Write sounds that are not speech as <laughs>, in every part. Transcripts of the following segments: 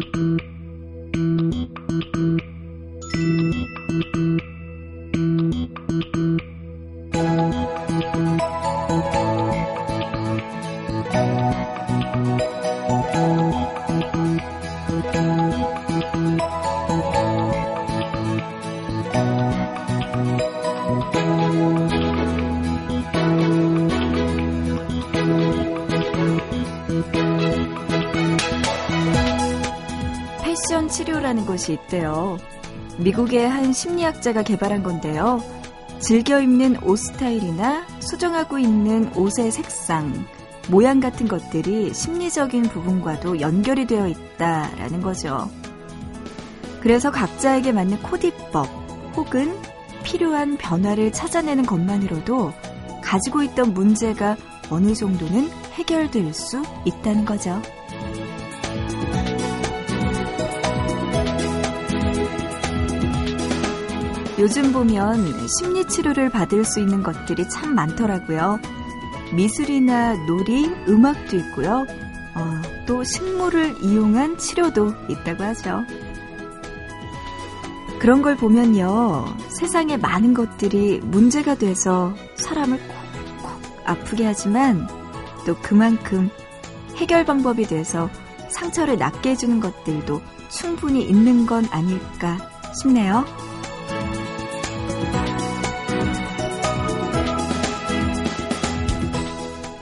치료 것이 있대요. 미국의 한 심리학자가 개발한 건데요. 즐겨 입는 옷 스타일이나 수정하고 있는 옷의 색상, 모양 같은 것들이 심리적인 부분과도 연결이 되어 있다라는 거죠. 그래서 각자에게 맞는 코디법 혹은 필요한 변화를 찾아내는 것만으로도 가지고 있던 문제가 어느 정도는 해결될 수 있다는 거죠. 요즘 보면 심리 치료를 받을 수 있는 것들이 참 많더라고요. 미술이나 놀이, 음악도 있고요. 어, 또 식물을 이용한 치료도 있다고 하죠. 그런 걸 보면요. 세상에 많은 것들이 문제가 돼서 사람을 콕콕 아프게 하지만 또 그만큼 해결 방법이 돼서 상처를 낫게 해주는 것들도 충분히 있는 건 아닐까 싶네요.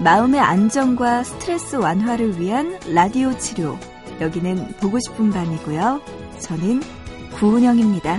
마음의 안정과 스트레스 완화를 위한 라디오 치료. 여기는 보고 싶은 밤이고요. 저는 구은영입니다.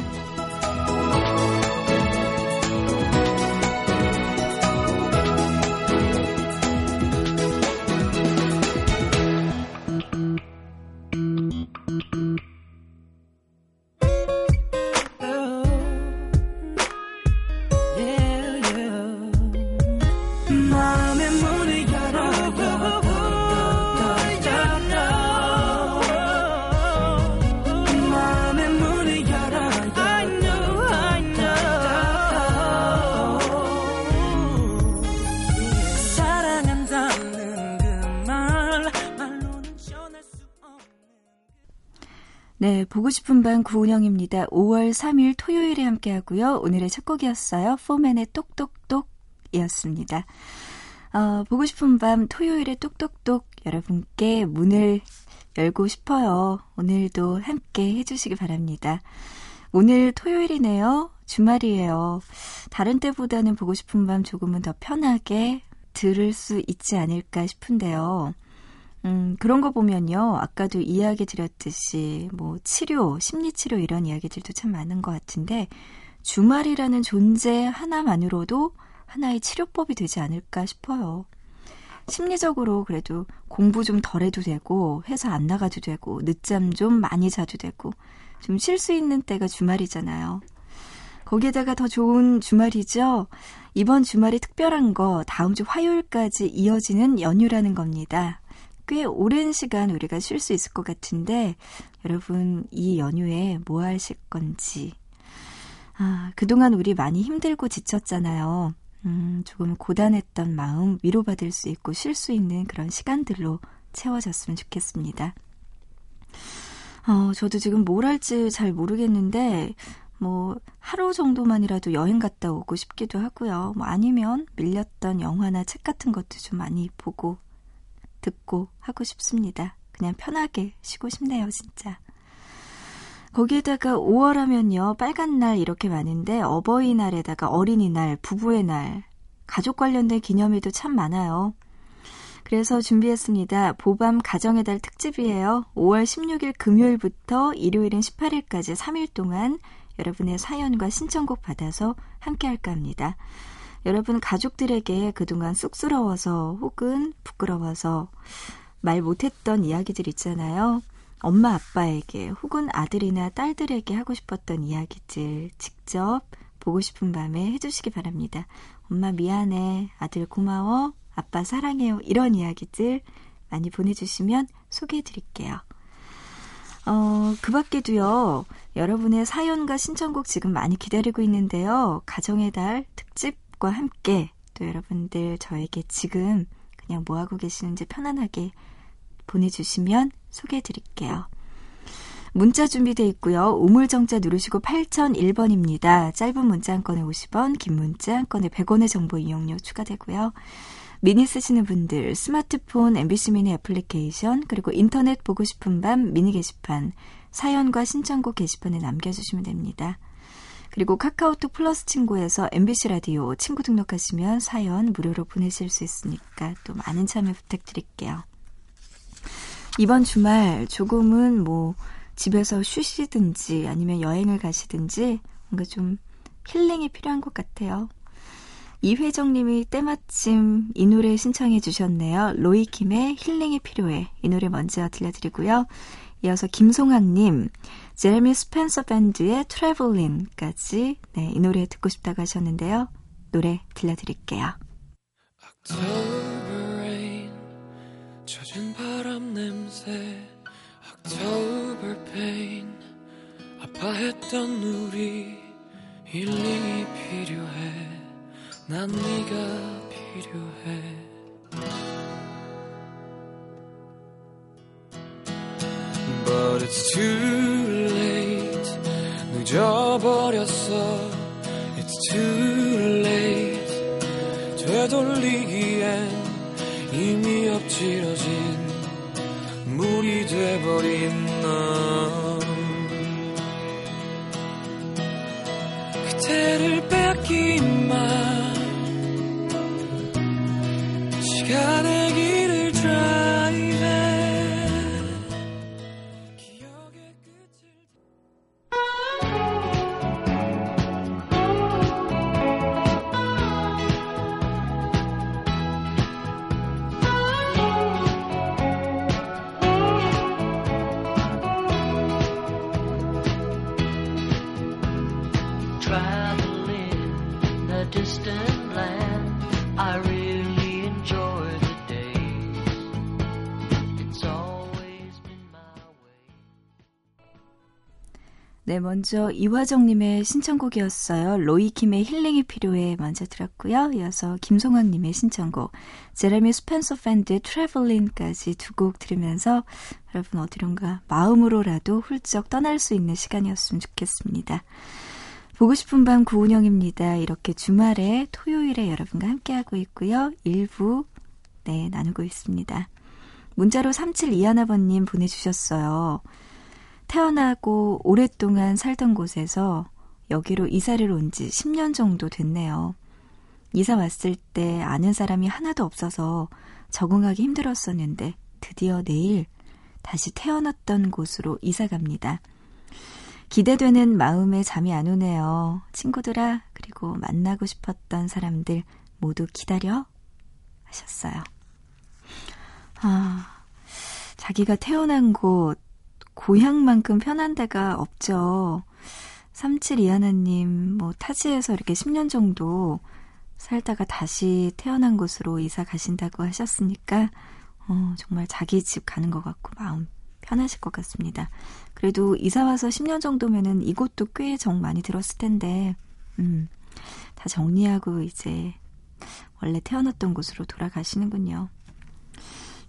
보고 싶은 밤 구은영입니다. 5월 3일 토요일에 함께하고요. 오늘의 첫 곡이었어요. 포맨의 똑똑똑이었습니다. 어, 보고 싶은 밤 토요일에 똑똑똑 여러분께 문을 열고 싶어요. 오늘도 함께 해주시기 바랍니다. 오늘 토요일이네요. 주말이에요. 다른 때보다는 보고 싶은 밤 조금은 더 편하게 들을 수 있지 않을까 싶은데요. 음, 그런 거 보면요. 아까도 이야기 드렸듯이, 뭐, 치료, 심리치료 이런 이야기들도 참 많은 것 같은데, 주말이라는 존재 하나만으로도 하나의 치료법이 되지 않을까 싶어요. 심리적으로 그래도 공부 좀 덜 해도 되고, 회사 안 나가도 되고, 늦잠 좀 많이 자도 되고, 좀 쉴 수 있는 때가 주말이잖아요. 거기에다가 더 좋은 주말이죠. 이번 주말이 특별한 거 다음 주 화요일까지 이어지는 연휴라는 겁니다. 꽤 오랜 시간 우리가 쉴 수 있을 것 같은데 여러분 이 연휴에 뭐 하실 건지 아, 그동안 우리 많이 힘들고 지쳤잖아요. 음, 조금 고단했던 마음 위로받을 수 있고 쉴 수 있는 그런 시간들로 채워졌으면 좋겠습니다. 어, 저도 지금 뭘 할지 잘 모르겠는데, 뭐, 하루 정도만이라도 여행 갔다 오고 싶기도 하고요. 뭐, 아니면 밀렸던 영화나 책 같은 것도 좀 많이 보고 듣고 하고 싶습니다. 그냥 편하게 쉬고 싶네요, 진짜. 거기에다가 5월 하면요, 빨간 날 이렇게 많은데, 어버이날에다가 어린이날, 부부의 날, 가족 관련된 기념일도 참 많아요. 그래서 준비했습니다. 보밤 가정의 달 특집이에요. 5월 16일 금요일부터 일요일인 18일까지 3일 동안 여러분의 사연과 신청곡 받아서 함께 할까 합니다. 여러분 가족들에게 그동안 쑥스러워서 혹은 부끄러워서 말 못했던 이야기들 있잖아요. 엄마 아빠에게 혹은 아들이나 딸들에게 하고 싶었던 이야기들 직접 보고 싶은 밤에 해주시기 바랍니다. 엄마 미안해, 아들 고마워, 아빠 사랑해요. 이런 이야기들 많이 보내주시면 소개해드릴게요. 어, 그 밖에도요, 여러분의 사연과 신청곡 지금 많이 기다리고 있는데요. 가정의 달 특집 과 함께 또 여러분들 저에게 지금 그냥 뭐 하고 계시는지 편안하게 보내주시면 소개해 드릴게요. 문자 준비돼 있고요. 우물정자 누르시고 8001번입니다. 짧은 문자 한 건에 50원, 긴 문자 한 건에 100원의 정보 이용료 추가되고요. 미니 쓰시는 분들 스마트폰 MBC 미니 애플리케이션 그리고 인터넷 보고 싶은 밤 미니 게시판 사연과 신청곡 게시판에 남겨주시면 됩니다. 그리고 카카오톡 플러스 친구에서 MBC 라디오 친구 등록하시면 사연 무료로 보내실 수 있으니까 또 많은 참여 부탁드릴게요. 이번 주말 조금은 뭐 집에서 쉬시든지 아니면 여행을 가시든지 뭔가 좀 힐링이 필요한 것 같아요. 이회정님이 때마침 이 노래 신청해 주셨네요. 로이킴의 힐링이 필요해. 이 노래 먼저 들려드리고요. 이어서 김송학님, 제레미 스펜서 밴드의 트래블린까지 네, 이 노래 듣고 싶다고 하셨는데요. 노래 들려드릴게요. October rain, 젖은 바람 냄새 October pain, 아파했던 우리 힐링이 필요해 난 네가 필요해 But it's too late. 늦어버렸어. It's too late. 되돌리기엔 이미 엎질러진 물이 돼버린 너 그대를 빼앗긴 말. 시간의 먼저 이화정님의 신청곡이었어요. 로이킴의 힐링이 필요해 먼저 들었고요. 이어서 김송학님의 신청곡 제레미 스펜서 밴드의 트래블린까지 두 곡 들으면서 여러분 어디론가 마음으로라도 훌쩍 떠날 수 있는 시간이었으면 좋겠습니다. 보고 싶은 밤 구은영입니다. 이렇게 주말에 토요일에 여러분과 함께하고 있고요. 일부 네 나누고 있습니다. 문자로 3721번님 보내주셨어요. 태어나고 오랫동안 살던 곳에서 여기로 이사를 온 지 10년 정도 됐네요. 이사 왔을 때 아는 사람이 하나도 없어서 적응하기 힘들었었는데 드디어 내일 다시 태어났던 곳으로 이사 갑니다. 기대되는 마음에 잠이 안 오네요. 친구들아, 그리고 만나고 싶었던 사람들 모두 기다려 하셨어요. 아, 자기가 태어난 곳, 고향만큼 편한 데가 없죠. 3721님, 뭐, 타지에서 이렇게 10년 정도 살다가 다시 태어난 곳으로 이사 가신다고 하셨으니까, 어, 정말 자기 집 가는 것 같고, 마음 편하실 것 같습니다. 그래도 이사 와서 10년 정도면은 이곳도 꽤 정 많이 들었을 텐데, 음, 다 정리하고 이제 원래 태어났던 곳으로 돌아가시는군요.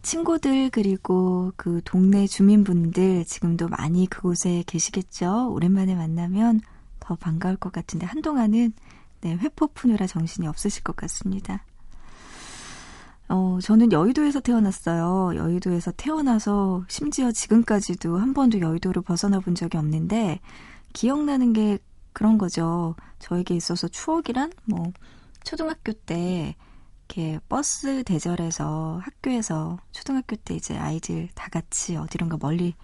친구들 그리고 그 동네 주민분들 지금도 많이 그곳에 계시겠죠. 오랜만에 만나면 더 반가울 것 같은데 한동안은 네, 회포 푸느라 정신이 없으실 것 같습니다. 어, 저는 여의도에서 태어났어요. 여의도에서 태어나서 심지어 지금까지도 한 번도 여의도를 벗어나 본 적이 없는데 기억나는 게 그런 거죠. 저에게 있어서 추억이란 뭐 초등학교 때 이렇게 버스 대절에서 학교에서 초등학교 때 이제 아이들 다 같이 어디론가 멀리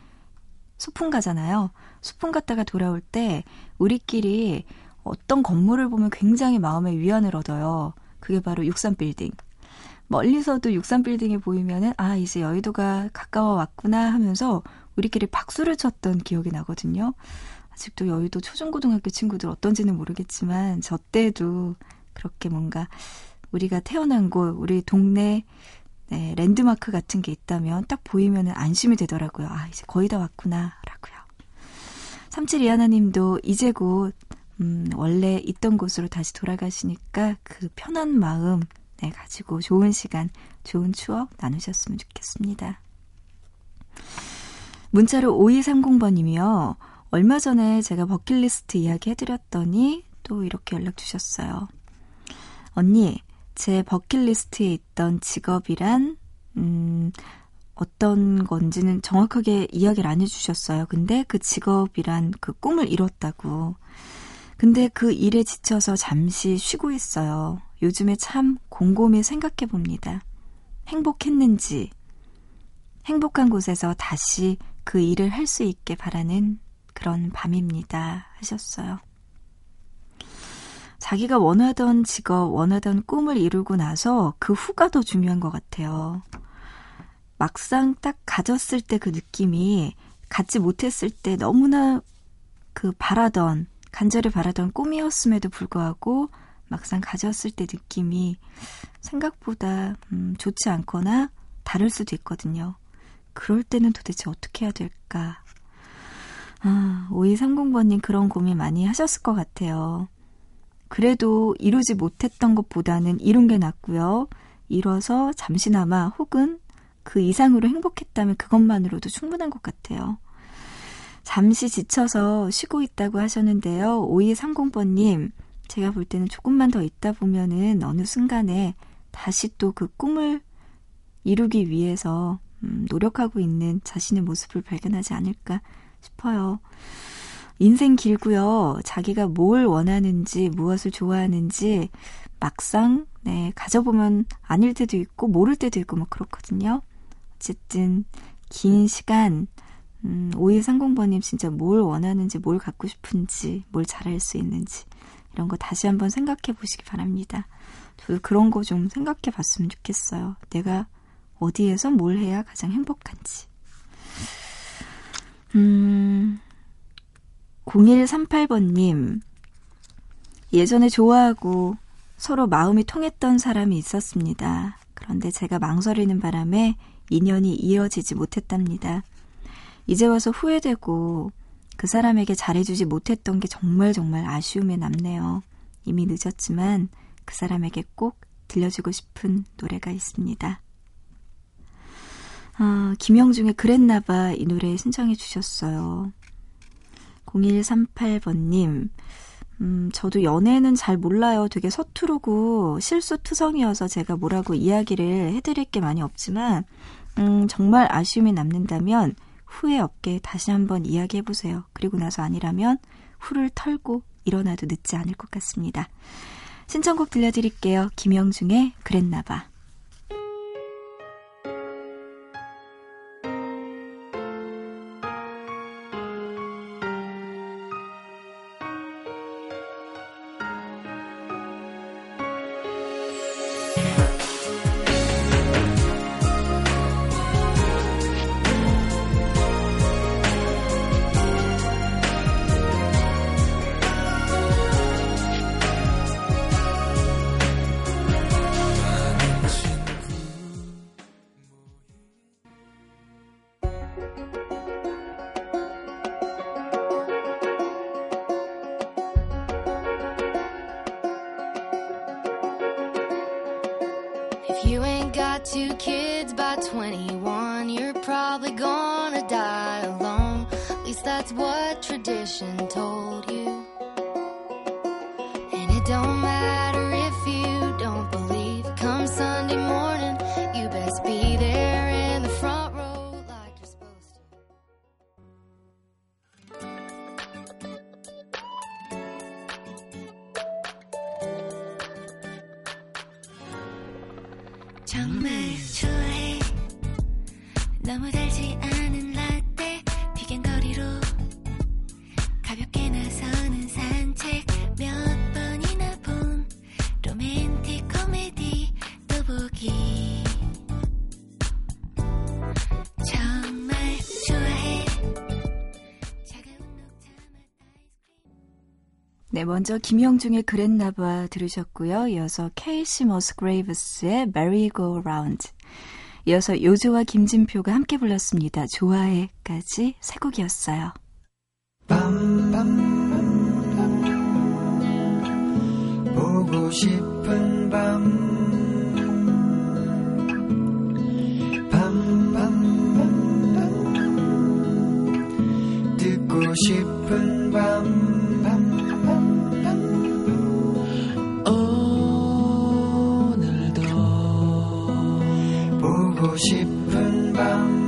소풍 가잖아요. 소풍 갔다가 돌아올 때 우리끼리 어떤 건물을 보면 굉장히 마음의 위안을 얻어요. 그게 바로 63빌딩. 멀리서도 63빌딩이 보이면은 아 이제 여의도가 가까워 왔구나 하면서 우리끼리 박수를 쳤던 기억이 나거든요. 아직도 여의도 초중고등학교 친구들 어떤지는 모르겠지만 저 때도 그렇게 뭔가 우리가 태어난 곳, 우리 동네 네, 랜드마크 같은 게 있다면 딱 보이면 안심이 되더라고요. 아, 이제 거의 다 왔구나, 라고요. 3721님도 이제 곧, 음, 원래 있던 곳으로 다시 돌아가시니까 그 편한 마음, 네, 가지고 좋은 시간, 좋은 추억 나누셨으면 좋겠습니다. 문자로 5230번님이요. 얼마 전에 제가 버킷리스트 이야기 해드렸더니 또 이렇게 연락 주셨어요. 언니, 제 버킷리스트에 있던 직업이란, 음, 어떤 건지는 정확하게 이야기를 안 해주셨어요. 근데 그 직업이란 그 꿈을 이뤘다고. 근데 그 일에 지쳐서 잠시 쉬고 있어요. 요즘에 참 곰곰이 생각해 봅니다. 행복했는지, 행복한 곳에서 다시 그 일을 할 수 있게 바라는 그런 밤입니다. 하셨어요. 자기가 원하던 직업, 원하던 꿈을 이루고 나서 그 후가 더 중요한 것 같아요. 막상 딱 가졌을 때 그 느낌이 갖지 못했을 때 너무나 그 바라던, 간절히 바라던 꿈이었음에도 불구하고 막상 가졌을 때 느낌이 생각보다 음, 좋지 않거나 다를 수도 있거든요. 그럴 때는 도대체 어떻게 해야 될까? 아, 5230번님 그런 고민 많이 하셨을 것 같아요. 그래도 이루지 못했던 것보다는 이룬 게 낫고요. 이뤄서 잠시나마 혹은 그 이상으로 행복했다면 그것만으로도 충분한 것 같아요. 잠시 지쳐서 쉬고 있다고 하셨는데요. 5230번님, 제가 볼 때는 조금만 더 있다 보면은 어느 순간에 다시 또 그 꿈을 이루기 위해서 음, 노력하고 있는 자신의 모습을 발견하지 않을까 싶어요. 인생 길고요. 자기가 뭘 원하는지, 무엇을 좋아하는지 막상 네, 가져보면 아닐 때도 있고 모를 때도 있고 뭐 그렇거든요. 어쨌든 긴 시간 음, 5130번님 진짜 뭘 원하는지, 뭘 갖고 싶은지, 뭘 잘할 수 있는지 이런 거 다시 한번 생각해 보시기 바랍니다. 저도 그런 거 좀 생각해 봤으면 좋겠어요. 내가 어디에서 뭘 해야 가장 행복한지. 음, 0138번님, 예전에 좋아하고 서로 마음이 통했던 사람이 있었습니다. 그런데 제가 망설이는 바람에 인연이 이어지지 못했답니다. 이제 와서 후회되고 그 사람에게 잘해주지 못했던 게 정말 정말 아쉬움에 남네요. 이미 늦었지만 그 사람에게 꼭 들려주고 싶은 노래가 있습니다. 아, 김영중의 그랬나봐 이 노래 신청해 주셨어요. 0138번님, 음, 저도 연애는 잘 몰라요. 되게 서투르고 실수투성이어서 제가 뭐라고 이야기를 해드릴 게 많이 없지만, 음, 정말 아쉬움이 남는다면 후회 없게 다시 한번 이야기해보세요. 그리고 나서 아니라면 후를 털고 일어나도 늦지 않을 것 같습니다. 신청곡 들려드릴게요. 김영중의 그랬나봐. to kill. 먼저 김영중의 그랬나봐 들으셨고요. 이어서 케이시 머스그레이브스의 Merry Go Round. 이어서 요조와 김진표가 함께 불렀습니다. 좋아해까지 세 곡이었어요. 보고 싶은 밤 밤밤밤 보고 싶은 밤, 밤, 보고 싶은 밤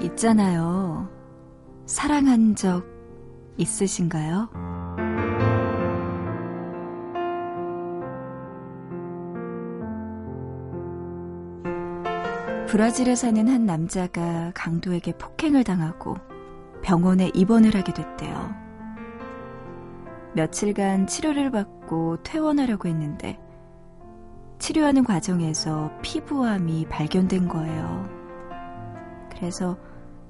있잖아요. 사랑한 적 있으신가요? 브라질에 사는 한 남자가 강도에게 폭행을 당하고 병원에 입원을 하게 됐대요. 며칠간 치료를 받고 퇴원하려고 했는데 치료하는 과정에서 피부암이 발견된 거예요. 그래서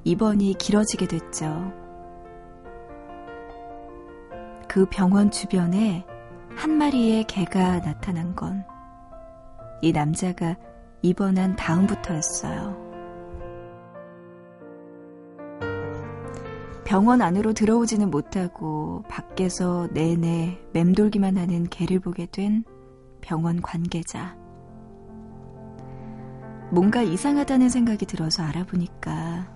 입원이 길어지게 됐죠. 그 병원 주변에 한 마리의 개가 나타난 건 이 남자가 입원한 다음부터였어요. 병원 안으로 들어오지는 못하고 밖에서 내내 맴돌기만 하는 개를 보게 된 병원 관계자. 뭔가 이상하다는 생각이 들어서 알아보니까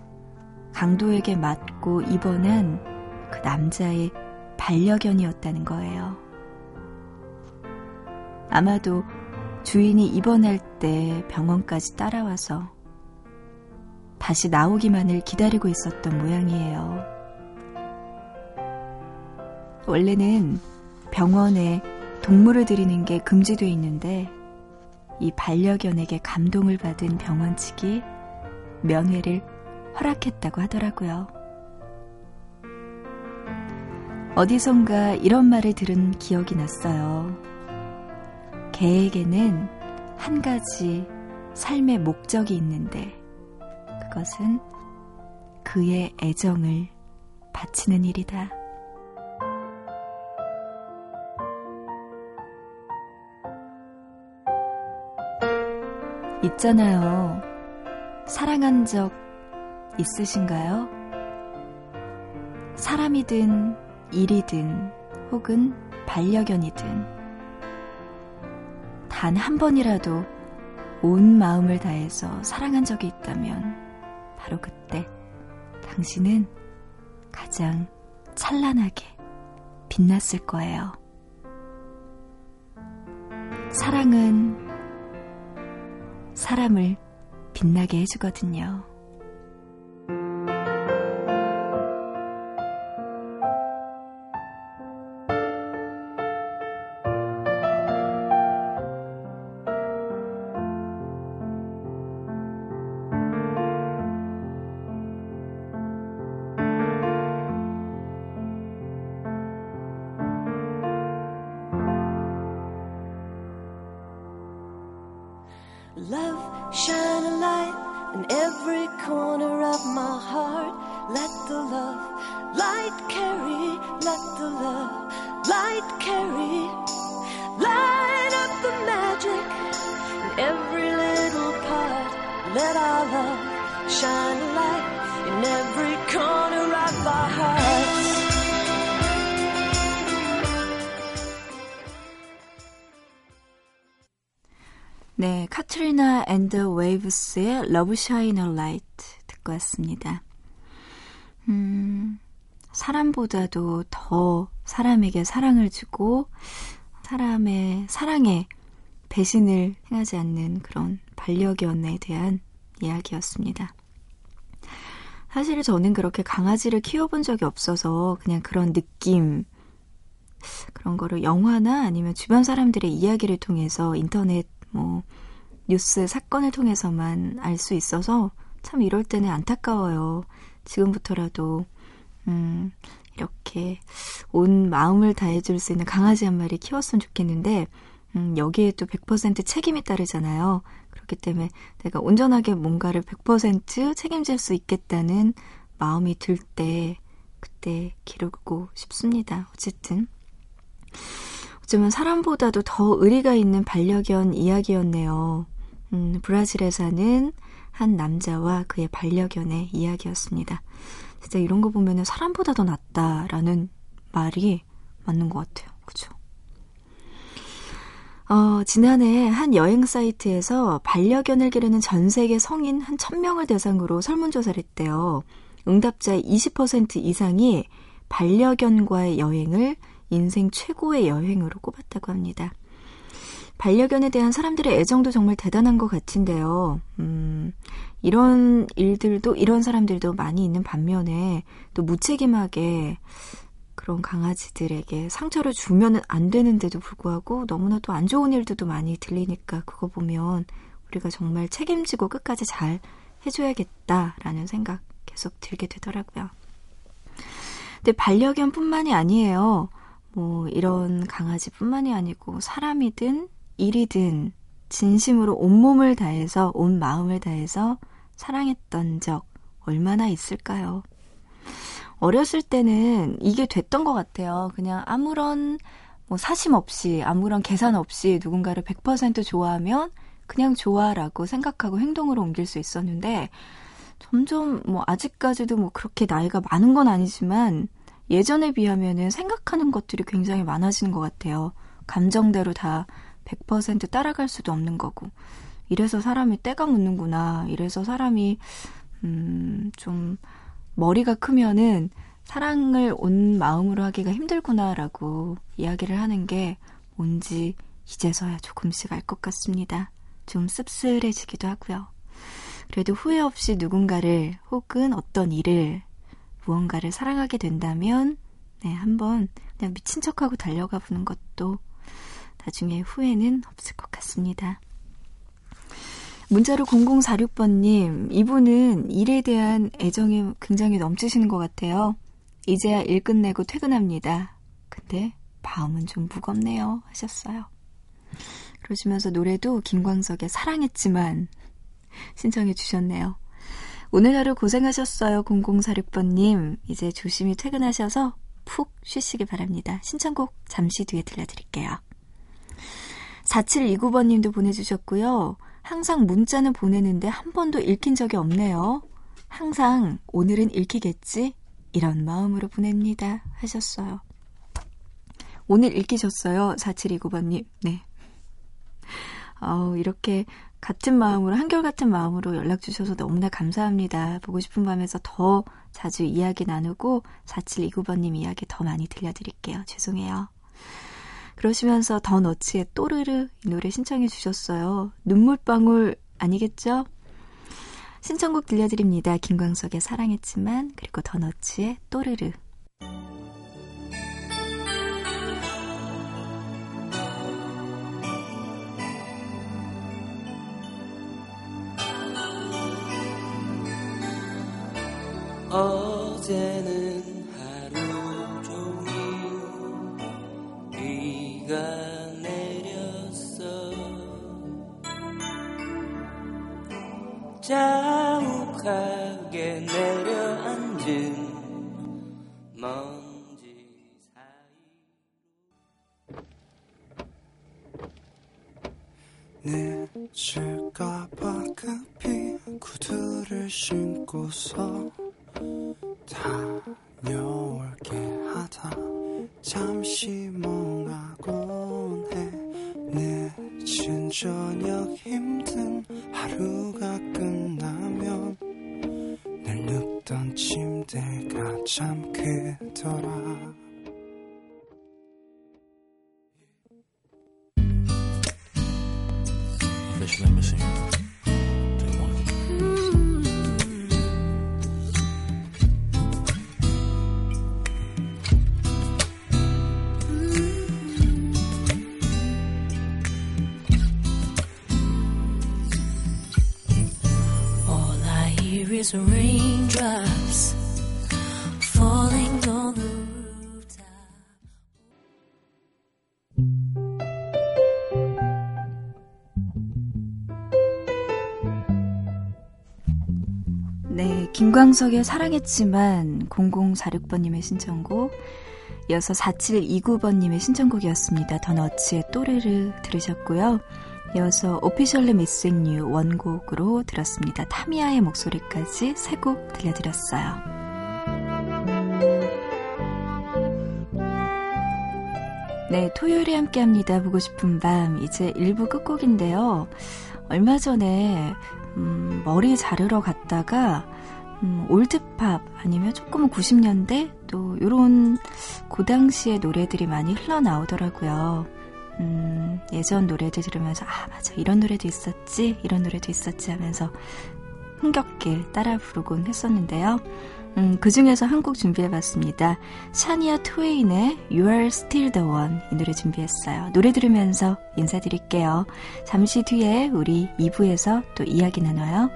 강도에게 맞고 입원한 그 남자의 반려견이었다는 거예요. 아마도 주인이 입원할 때 병원까지 따라와서 다시 나오기만을 기다리고 있었던 모양이에요. 원래는 병원에 동물을 들이는 게 금지돼 있는데 이 반려견에게 감동을 받은 병원 측이 면회를 허락했다고 하더라고요. 어디선가 이런 말을 들은 기억이 났어요. 개에게는 한 가지 삶의 목적이 있는데 그것은 그의 애정을 바치는 일이다. 있잖아요. 사랑한 적 있으신가요? 사람이든 일이든 혹은 반려견이든 단 한 번이라도 온 마음을 다해서 사랑한 적이 있다면 바로 그때 당신은 가장 찬란하게 빛났을 거예요. 사랑은 사람을 빛나게 해주거든요. Shine a light in every corner of our hearts. 네, 카트리나 앤드 웨이브스의 Love Shine a Light 듣고 왔습니다. 음, 사람보다도 더 사람에게 사랑을 주고 사람의 사랑에 배신을 행하지 않는 그런 반려견에 대한 이야기였습니다. 사실 저는 그렇게 강아지를 키워본 적이 없어서 그냥 그런 느낌, 그런 거를 영화나 아니면 주변 사람들의 이야기를 통해서 인터넷 뭐 뉴스 사건을 통해서만 알 수 있어서 참 이럴 때는 안타까워요. 지금부터라도 음, 이렇게 온 마음을 다해줄 수 있는 강아지 한 마리 키웠으면 좋겠는데 음, 여기에 또 100% 책임이 따르잖아요. 그렇기 때문에 내가 온전하게 뭔가를 100% 책임질 수 있겠다는 마음이 들 때 그때 기르고 싶습니다. 어쨌든 어쩌면 사람보다도 더 의리가 있는 반려견 이야기였네요. 음, 브라질에 사는 한 남자와 그의 반려견의 이야기였습니다. 진짜 이런 거 보면 사람보다 더 낫다라는 말이 맞는 것 같아요. 그죠? 어, 지난해 한 여행 사이트에서 반려견을 기르는 전 세계 성인 한 1000명을 대상으로 설문조사를 했대요. 응답자의 20% 이상이 반려견과의 여행을 인생 최고의 여행으로 꼽았다고 합니다. 반려견에 대한 사람들의 애정도 정말 대단한 것 같은데요. 음, 이런 일들도, 이런 사람들도 많이 있는 반면에 또 무책임하게 그런 강아지들에게 상처를 주면 안 되는데도 불구하고 너무나도 안 좋은 일들도 많이 들리니까 그거 보면 우리가 정말 책임지고 끝까지 잘 해줘야겠다라는 생각 계속 들게 되더라고요. 근데 반려견뿐만이 아니에요. 뭐 이런 강아지뿐만이 아니고 사람이든 일이든 진심으로 온몸을 다해서 온 마음을 다해서 사랑했던 적 얼마나 있을까요? 어렸을 때는 이게 됐던 것 같아요. 그냥 아무런 뭐 사심 없이 아무런 계산 없이 누군가를 100% 좋아하면 그냥 좋아라고 생각하고 행동으로 옮길 수 있었는데 점점 뭐 아직까지도 뭐 그렇게 나이가 많은 건 아니지만 예전에 비하면은 생각하는 것들이 굉장히 많아지는 것 같아요. 감정대로 다 100% 따라갈 수도 없는 거고. 이래서 사람이 때가 묻는구나. 이래서 사람이, 음, 좀, 머리가 크면은 사랑을 온 마음으로 하기가 힘들구나라고 이야기를 하는 게 뭔지 이제서야 조금씩 알 것 같습니다. 좀 씁쓸해지기도 하고요. 그래도 후회 없이 누군가를 혹은 어떤 일을 무언가를 사랑하게 된다면 네, 한번 그냥 미친 척하고 달려가 보는 것도 나중에 후회는 없을 것 같습니다. 문자로 0046번님, 이분은 일에 대한 애정이 굉장히 넘치시는 것 같아요. 이제야 일 끝내고 퇴근합니다. 근데 마음은 좀 무겁네요. 하셨어요. 그러시면서 노래도 김광석의 사랑했지만 신청해 주셨네요. 오늘 하루 고생하셨어요. 0046번님. 이제 조심히 퇴근하셔서 푹 쉬시기 바랍니다. 신청곡 잠시 뒤에 들려드릴게요. 4729번님도 보내주셨고요. 항상 문자는 보내는데 한 번도 읽힌 적이 없네요. 항상 오늘은 읽히겠지? 이런 마음으로 보냅니다. 하셨어요. 오늘 읽히셨어요. 4729번님. 네. 어, 이렇게 같은 마음으로, 한결같은 마음으로 연락 주셔서 너무나 감사합니다. 보고 싶은 밤에서 더 자주 이야기 나누고 4729번님 이야기 더 많이 들려드릴게요. 죄송해요. 그러시면서 더 너츠의 또르르 이 노래 신청해 주셨어요. 눈물방울 아니겠죠? 신청곡 들려드립니다. 김광석의 사랑했지만 그리고 더 너츠의 또르르 어제는 자욱하게 내려앉은 먼지 사이. 늦을까봐 급히 구두를 신고서 다녀올게 하다 잠시 멍하곤 해 늦은 저녁 힘든 하루가 끝나면 늘 눕던 침대가 참 크더라 네, 김광석의 사랑했지만 0046번님의 신청곡 이어서 4729번님의 신청곡이었습니다. 더 너츠의 또르르 들으셨고요. 이어서 Officially Missing You 원곡으로 들었습니다. 타미아의 목소리까지 세 곡 들려드렸어요. 네, 토요일에 함께 합니다. 보고 싶은 밤 이제 1부 끝곡인데요. 얼마 전에 음, 머리 자르러 갔다가 음, 올드팝 아니면 조금은 90년대 또 요런 그 당시의 노래들이 많이 흘러나오더라고요. 음, 예전 노래들 들으면서 아 맞아 이런 노래도 있었지 이런 노래도 있었지 하면서 흥겹게 따라 부르곤 했었는데요. 음, 그 중에서 한 곡 준비해봤습니다. 샤니아 트웨인의 You Are Still the One 이 노래 준비했어요. 노래 들으면서 인사드릴게요. 잠시 뒤에 우리 2부에서 또 이야기 나눠요.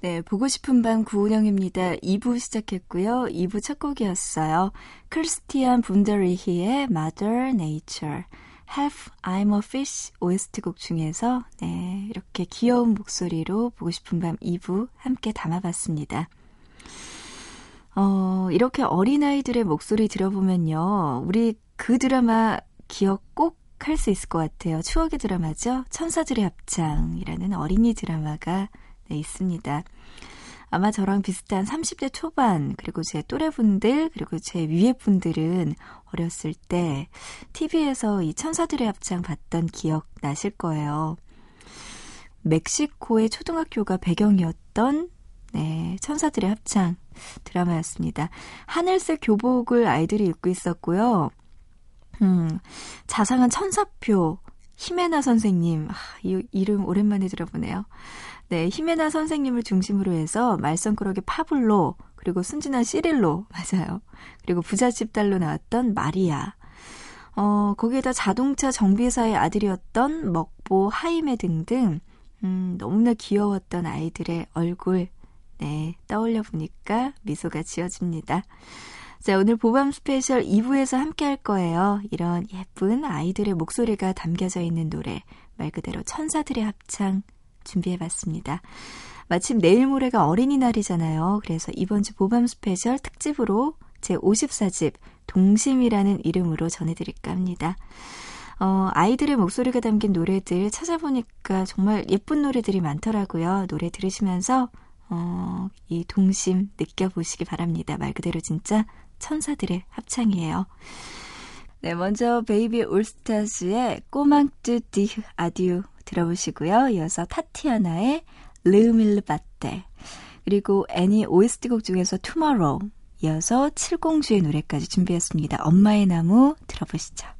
네, 보고 싶은 밤 구은영입니다. 2부 시작했고요. 2부 첫 곡이었어요. 크리스티안 분더리히의 Mother Nature. Half I'm a Fish OST 곡 중에서 네, 이렇게 귀여운 목소리로 보고 싶은 밤 2부 함께 담아봤습니다. 어, 이렇게 어린아이들의 목소리 들어보면요. 우리 그 드라마 기억 꼭 할 수 있을 것 같아요. 추억의 드라마죠. 천사들의 합창이라는 어린이 드라마가 네, 있습니다. 아마 저랑 비슷한 30대 초반, 그리고 제 또래분들, 그리고 제 위에 분들은 어렸을 때 TV에서 이 천사들의 합창 봤던 기억 나실 거예요. 멕시코의 초등학교가 배경이었던 네, 천사들의 합창 드라마였습니다. 하늘색 교복을 아이들이 입고 있었고요. 음, 자상한 천사표 히메나 선생님, 아, 이 이름 오랜만에 들어보네요. 네, 히메나 선생님을 중심으로 해서 말썽꾸러기 파블로, 그리고 순진한 시릴로, <laughs> 맞아요. 그리고 부잣집 딸로 나왔던 마리아. 어, 거기에다 자동차 정비사의 아들이었던 먹보 하이메 등등, 음, 너무나 귀여웠던 아이들의 얼굴, 네, 떠올려 보니까 미소가 지어집니다. 자, 오늘 보밤 스페셜 2부에서 함께 할 거예요. 이런 예쁜 아이들의 목소리가 담겨져 있는 노래, 말 그대로 천사들의 합창 준비해 봤습니다. 마침 내일 모레가 어린이날이잖아요. 그래서 이번 주 보밤 스페셜 특집으로 제 54집 동심이라는 이름으로 전해드릴까 합니다. 어, 아이들의 목소리가 담긴 노래들 찾아보니까 정말 예쁜 노래들이 많더라고요. 노래 들으시면서 어, 이 동심 느껴보시기 바랍니다. 말 그대로 진짜 천사들의 합창이에요. 네, 먼저 베이비 올스타즈의 Comment te dire adieu 들어보시고요. 이어서 타티아나의 Le mille-pattes 그리고 애니 OST 곡 중에서 Tomorrow 이어서 칠공주의 노래까지 준비했습니다. 엄마의 나무 들어보시죠.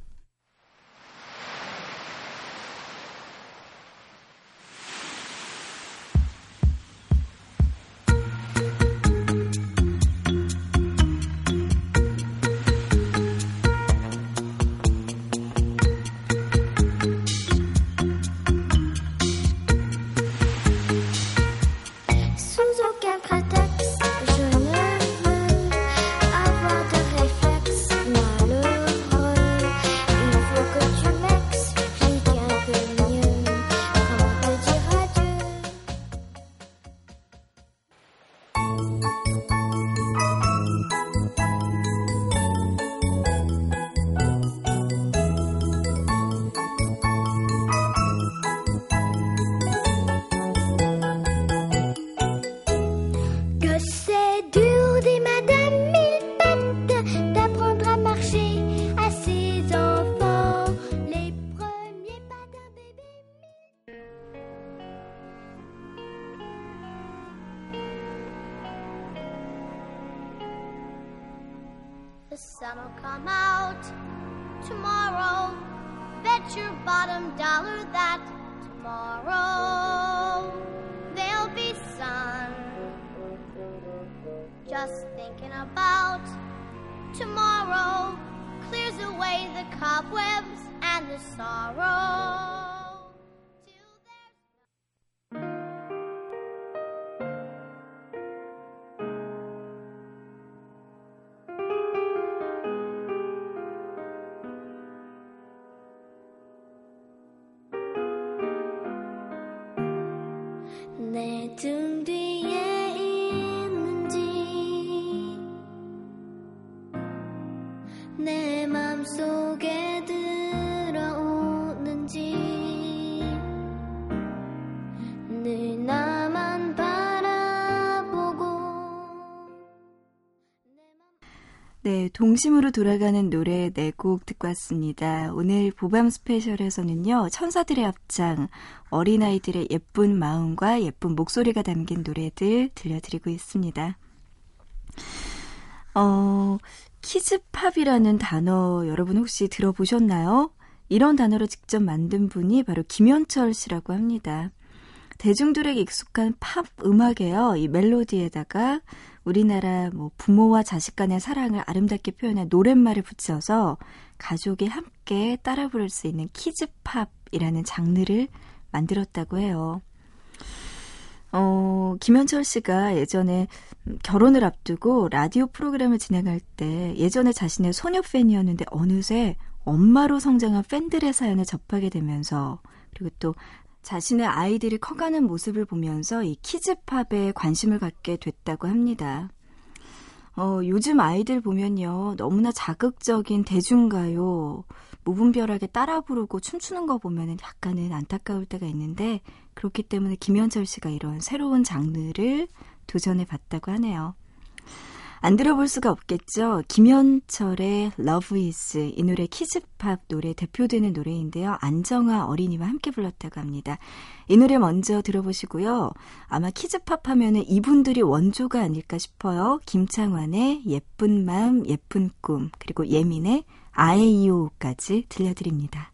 Sorrow. 동심으로 돌아가는 노래 네 곡 듣고 왔습니다. 오늘 보밤 스페셜에서는요, 천사들의 합창, 어린아이들의 예쁜 마음과 예쁜 목소리가 담긴 노래들 들려드리고 있습니다. 어, kids pop이라는 단어 여러분 혹시 들어보셨나요? 이런 단어를 직접 만든 분이 바로 김현철 씨라고 합니다. 대중들에게 익숙한 팝 음악에요. 이 멜로디에다가 우리나라 뭐 부모와 자식 간의 사랑을 아름답게 표현한 노랫말을 붙여서 가족이 함께 따라 부를 수 있는 kids pop이라는 장르를 만들었다고 해요. 어, 김현철 씨가 예전에 결혼을 앞두고 라디오 프로그램을 진행할 때 예전에 자신의 소녀 팬이었는데 어느새 엄마로 성장한 팬들의 사연을 접하게 되면서 그리고 또 자신의 아이들이 커가는 모습을 보면서 이 kids pop에 관심을 갖게 됐다고 합니다. 어, 요즘 아이들 보면요. 너무나 자극적인 대중가요, 무분별하게 따라 부르고 춤추는 거 보면은 약간은 안타까울 때가 있는데, 그렇기 때문에 김현철 씨가 이런 새로운 장르를 도전해 봤다고 하네요. 안 들어볼 수가 없겠죠. 김현철의 Love Is 이 노래 키즈팝 노래 대표되는 노래인데요. 안정화 어린이와 함께 불렀다고 합니다. 이 노래 먼저 들어보시고요. 아마 키즈팝 하면은 이분들이 원조가 아닐까 싶어요. 김창완의 예쁜 마음 예쁜 꿈 그리고 예민의 아에이오까지 들려드립니다.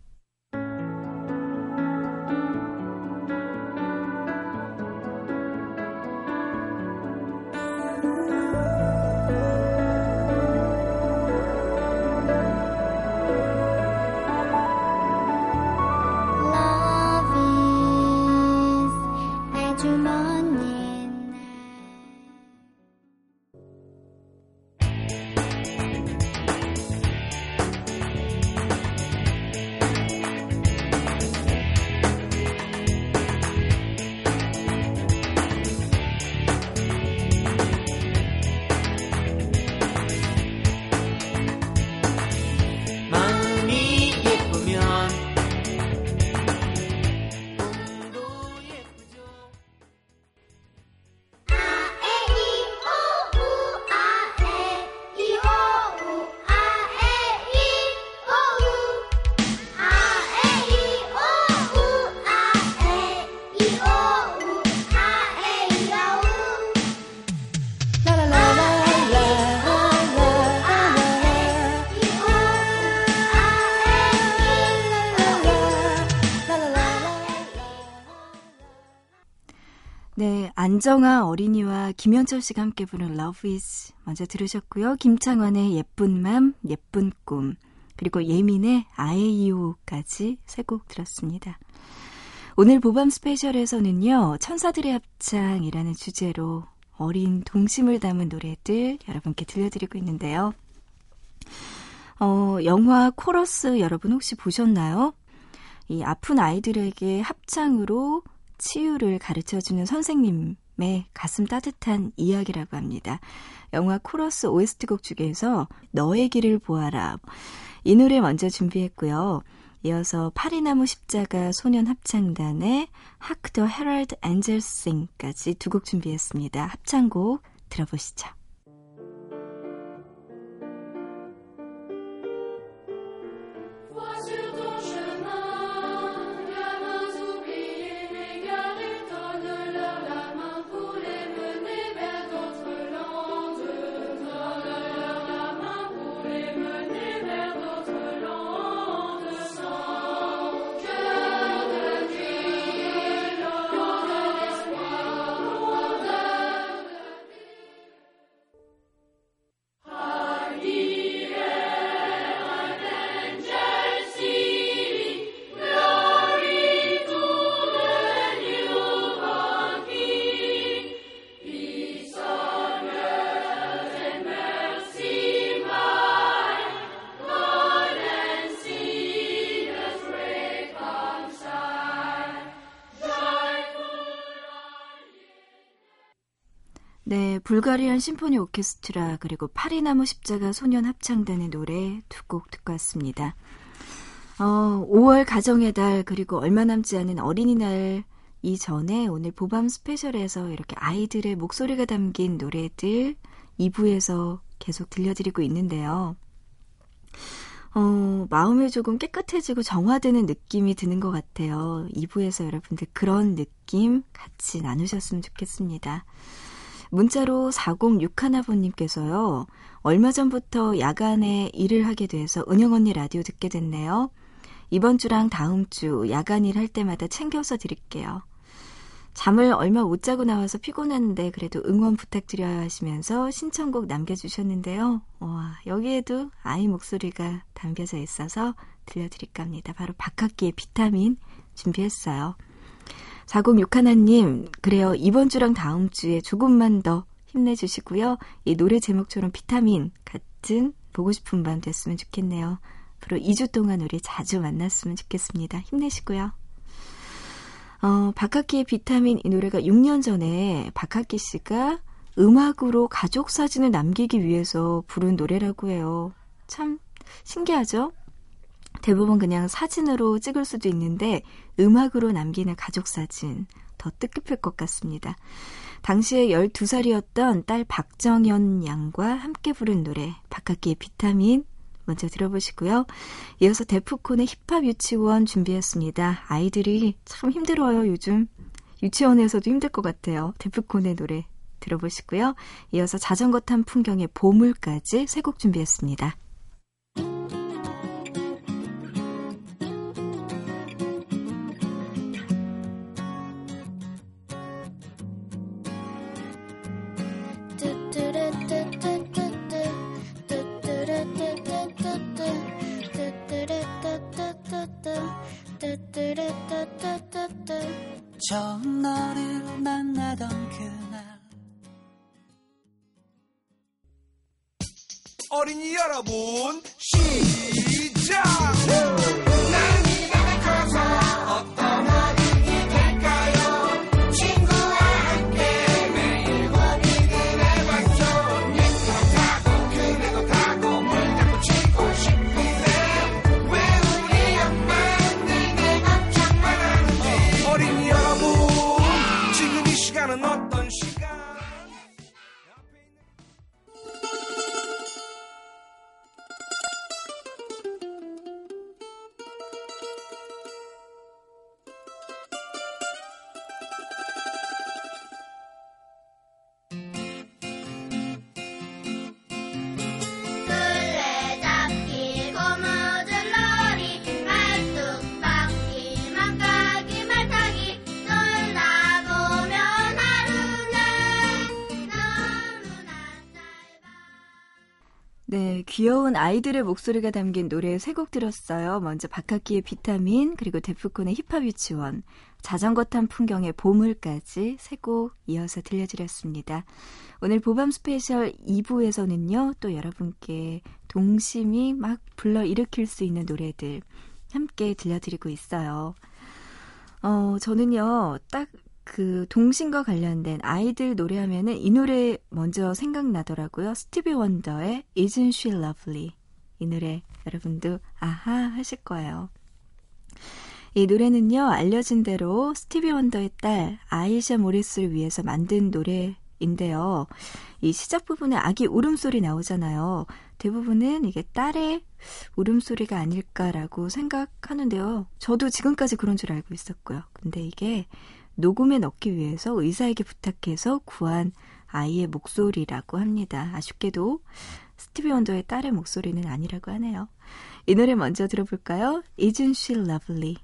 안정아 어린이와 김현철 씨가 함께 부른 Love Is 먼저 들으셨고요. 김창완의 예쁜 맘, 예쁜 꿈, 그리고 예민의 아에이오까지 세 곡 들었습니다. 오늘 보밤 스페셜에서는요, 천사들의 합창이라는 주제로 어린 동심을 담은 노래들 여러분께 들려드리고 있는데요. 어, 영화 코러스 여러분 혹시 보셨나요? 이 아픈 아이들에게 합창으로 치유를 가르쳐주는 선생님 의 가슴 따뜻한 이야기라고 합니다. 영화 코러스 OST 곡 중에서 너의 길을 보아라. 이 노래 먼저 준비했고요. 이어서 파리나무 십자가 소년 합창단의 하크 더 헤럴드 엔젤 싱까지 두 곡 준비했습니다. 합창곡 들어보시죠. 네, 불가리안 심포니 오케스트라 그리고 파리나무 십자가 소년 합창단의 노래 두 곡 듣고 왔습니다. 어, 5월 가정의 달 그리고 얼마 남지 않은 어린이날 이전에 오늘 보밤 스페셜에서 이렇게 아이들의 목소리가 담긴 노래들 2부에서 계속 들려드리고 있는데요. 어, 마음이 조금 깨끗해지고 정화되는 느낌이 드는 것 같아요. 2부에서 여러분들 그런 느낌 같이 나누셨으면 좋겠습니다. 문자로 4061번님께서요. 얼마 전부터 야간에 일을 하게 돼서 은영 언니 라디오 듣게 됐네요. 이번 주랑 다음 주 야간 일할 때마다 챙겨서 드릴게요. 잠을 얼마 못 자고 나와서 피곤한데 그래도 응원 부탁드려요 하시면서 신청곡 남겨주셨는데요. 와, 여기에도 아이 목소리가 담겨져 있어서 들려드릴까 합니다. 바로 박학기의 비타민 준비했어요. 4061님, 그래요. 이번 주랑 다음 주에 조금만 더 힘내주시고요. 이 노래 제목처럼 비타민 같은 보고 싶은 밤 됐으면 좋겠네요. 앞으로 2주 동안 우리 자주 만났으면 좋겠습니다. 힘내시고요. 어, 박학기의 비타민 이 노래가 6년 전에 박학기 씨가 음악으로 가족 사진을 남기기 위해서 부른 노래라고 해요. 참 신기하죠? 대부분 그냥 사진으로 찍을 수도 있는데 음악으로 남기는 가족 사진 더 뜻깊을 것 같습니다. 당시에 12살이었던 딸 박정현 양과 함께 부른 노래 박학기의 비타민 먼저 들어보시고요. 이어서 데프콘의 힙합 유치원 준비했습니다. 아이들이 참 힘들어요, 요즘. 유치원에서도 힘들 것 같아요. 데프콘의 노래 들어보시고요. 이어서 자전거 탄 풍경의 보물까지 세 곡 준비했습니다. 처음 너를 만나던 그날. 어린이 여러분 시작 귀여운 아이들의 목소리가 담긴 노래 세 곡 들었어요. 먼저 박학기의 비타민, 그리고 데프콘의 힙합 유치원, 자전거 탄 풍경의 보물까지 세 곡 이어서 들려드렸습니다. 오늘 보밤 스페셜 2부에서는요, 또 여러분께 동심이 막 불러 일으킬 수 있는 노래들 함께 들려드리고 있어요. 어, 저는요, 딱 그 동심과 관련된 아이들 노래하면은 이 노래 먼저 생각나더라고요. 스티비 원더의 Isn't She Lovely. 이 노래 여러분도 아하 하실 거예요. 이 노래는요, 알려진 대로 스티비 원더의 딸 아이샤 모리스를 위해서 만든 노래인데요. 이 시작 부분에 아기 울음소리 나오잖아요. 대부분은 이게 딸의 울음소리가 아닐까라고 생각하는데요. 저도 지금까지 그런 줄 알고 있었고요. 근데 이게 녹음에 넣기 위해서 의사에게 부탁해서 구한 아이의 목소리라고 합니다. 아쉽게도 스티비 원더의 딸의 목소리는 아니라고 하네요. 이 노래 먼저 들어볼까요? Isn't she lovely?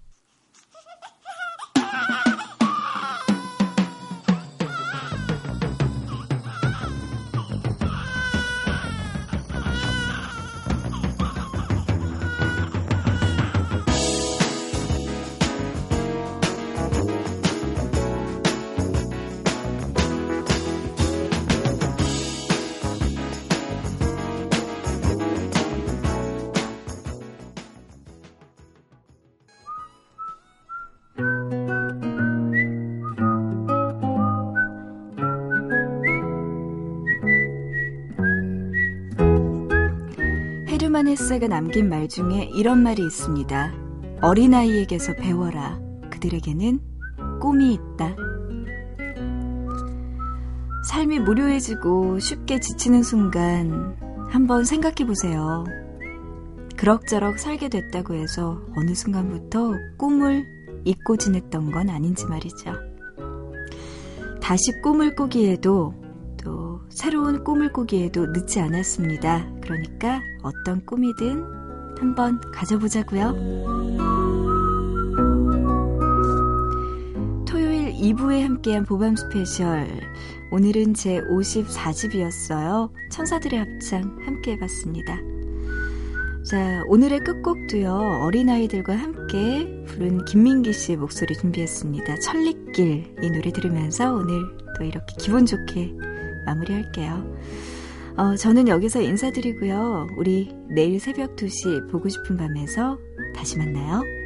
헤르메스가 남긴 말 중에 이런 말이 있습니다. 어린아이에게서 배워라. 그들에게는 꿈이 있다. 삶이 무료해지고 쉽게 지치는 순간 한번 생각해 보세요. 그럭저럭 살게 됐다고 해서 어느 순간부터 꿈을 잊고 지냈던 건 아닌지 말이죠. 다시 꿈을 꾸기에도 또 새로운 꿈을 꾸기에도 늦지 않았습니다. 그러니까 어떤 꿈이든 한번 가져보자고요. 토요일 2부에 함께한 보밤 스페셜. 오늘은 제 54집이었어요. 천사들의 합창 함께 해봤습니다. 자, 오늘의 끝곡도요, 어린아이들과 함께 부른 김민기 씨의 목소리 준비했습니다. 천리길 이 노래 들으면서 오늘 또 이렇게 기분 좋게 마무리할게요. 어, 저는 여기서 인사드리고요. 우리 내일 새벽 2시 보고 싶은 밤에서 다시 만나요.